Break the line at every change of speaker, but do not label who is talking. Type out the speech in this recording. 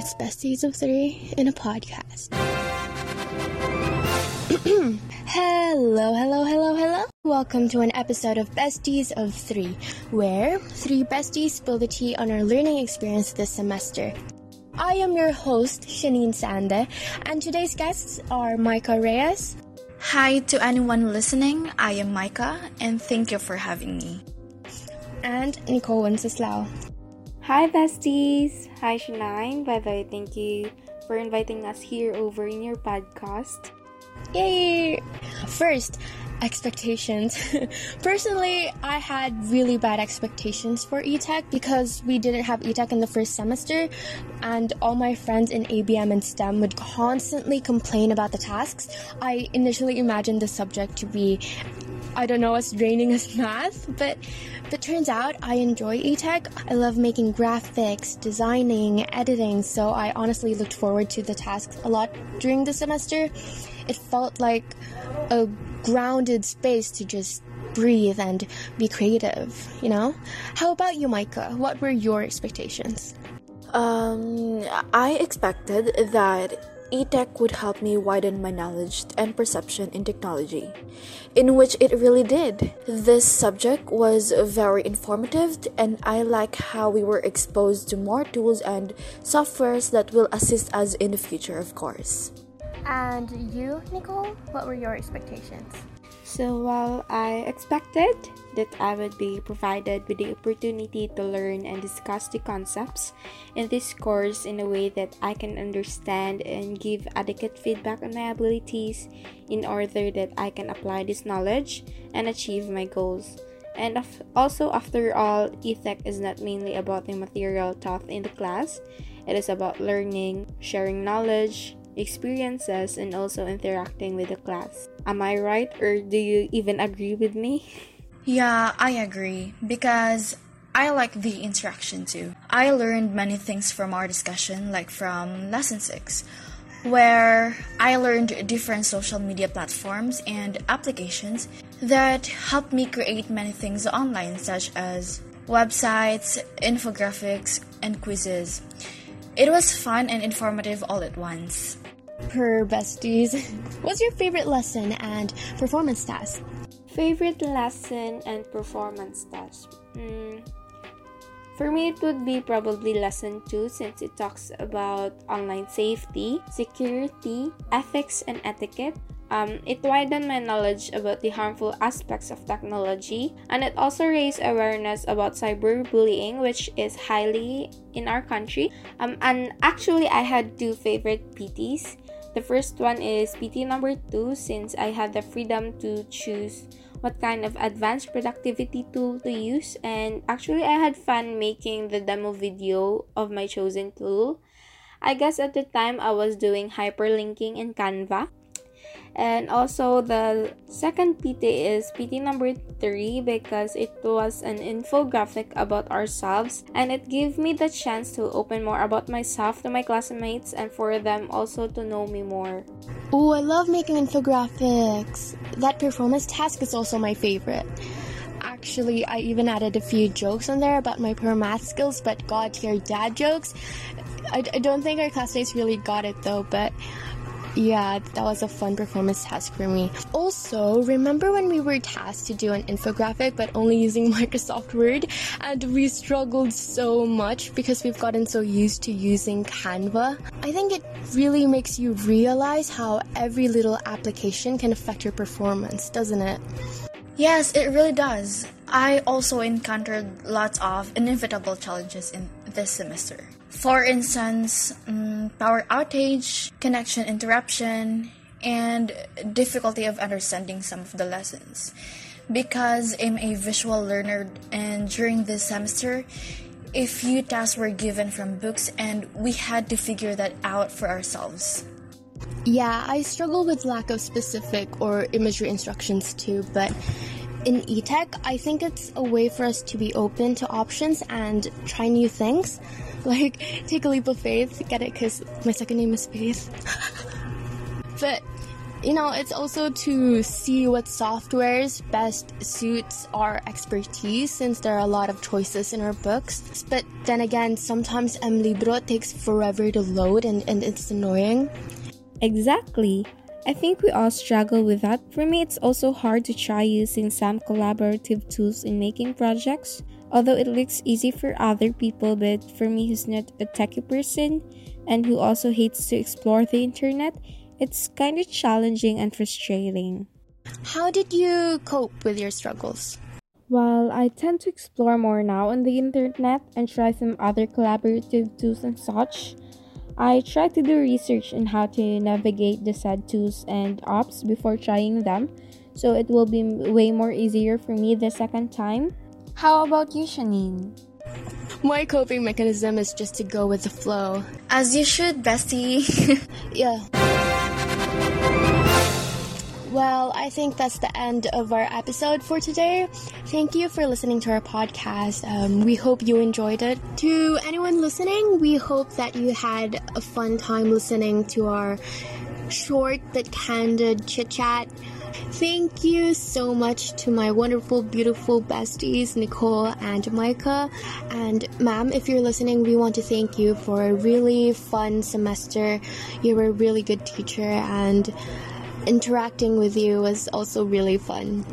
It's Besties of Three in a podcast. hello, hello, hello, hello. Welcome to an episode of Besties of Three, where three besties spill the tea on our learning experience this semester. I am your host, Shanine Sande, and today's guests are Micah Reyes.
Hi to anyone listening, I am Micah, and thank you for having me.
And Nicole Wenceslao.
Hi, besties. Hi, Shanine. By the way, thank you for inviting us here over in your podcast.
Yay! First, expectations. Personally, I had really bad expectations for E-Tech because we didn't have E-Tech in the first semester, and all my friends in ABM and STEM would constantly complain about the tasks. I initially imagined the subject to be I don't know as draining as math, but but turns out I enjoy E-Tech. I love making graphics, designing, editing, so I honestly looked forward to the tasks a lot during the semester. It felt like a grounded space to just breathe and be creative, you know? How about you, Micah? What were your expectations?
Um, I expected that eTech would help me widen my knowledge and perception in technology, in which it really did. This subject was very informative, and I like how we were exposed to more tools and softwares that will assist us in the future, of course.
And you, Nicole, what were your expectations?
So, while I expected that I would be provided with the opportunity to learn and discuss the concepts in this course in a way that I can understand and give adequate feedback on my abilities in order that I can apply this knowledge and achieve my goals. And also, after all, E-Tech is not mainly about the material taught in the class, it is about learning, sharing knowledge, experiences, and also interacting with the class. Am I right, or do you even agree with me?
Yeah, I agree because I like the interaction too. I learned many things from our discussion, like from lesson 6, where I learned different social media platforms and applications that helped me create many things online, such as websites, infographics, and quizzes. It was fun and informative all at once.
Per besties, what's your favorite lesson and performance task?
Favorite lesson and performance task? Mm, for me, it would be probably lesson 2 since it talks about online safety, security, ethics, and etiquette. Um, it widened my knowledge about the harmful aspects of technology, and it also raised awareness about cyberbullying, which is highly in our country. Um, and actually, I had two favorite PTs. The first one is PT number 2 since I had the freedom to choose what kind of advanced productivity tool to use and actually I had fun making the demo video of my chosen tool. I guess at the time I was doing hyperlinking in Canva and also the second PT is PT number 3 because it was an infographic about ourselves and it gave me the chance to open more about myself to my classmates and for them also to know me more.
Oh, I love making infographics. That performance task is also my favorite. Actually, I even added a few jokes on there about my poor math skills, but god tier dad jokes. I, I don't think our classmates really got it though, but yeah, that was a fun performance task for me. Also, remember when we were tasked to do an infographic but only using Microsoft Word? And we struggled so much because we've gotten so used to using Canva. I think it really makes you realize how every little application can affect your performance, doesn't it?
Yes, it really does. I also encountered lots of inevitable challenges in this semester. For instance, um, power outage, connection interruption, and difficulty of understanding some of the lessons. Because I'm a visual learner, and during this semester, a few tasks were given from books, and we had to figure that out for ourselves.
Yeah, I struggle with lack of specific or imagery instructions too, but in eTech, I think it's a way for us to be open to options and try new things. Like, take a leap of faith, get it? Because my second name is Faith. but you know, it's also to see what softwares best suits our expertise since there are a lot of choices in our books. But then again, sometimes MLibro takes forever to load and, and it's annoying.
Exactly. I think we all struggle with that. For me, it's also hard to try using some collaborative tools in making projects, although it looks easy for other people, but for me, who's not a techie person and who also hates to explore the internet, it's kind of challenging and frustrating.
How did you cope with your struggles?
Well, I tend to explore more now on the internet and try some other collaborative tools and such. I try to do research on how to navigate the said tools and apps before trying them, so it will be way more easier for me the second time. How about you, Shanine?
My coping mechanism is just to go with the flow.
As you should, bestie.
yeah. Well, I think that's the end of our episode for today. Thank you for listening to our podcast. Um, we hope you enjoyed it. To anyone listening, we hope that you had a fun time listening to our short but candid chit chat. Thank you so much to my wonderful, beautiful besties, Nicole and Micah. And, ma'am, if you're listening, we want to thank you for a really fun semester. You were a really good teacher, and interacting with you was also really fun.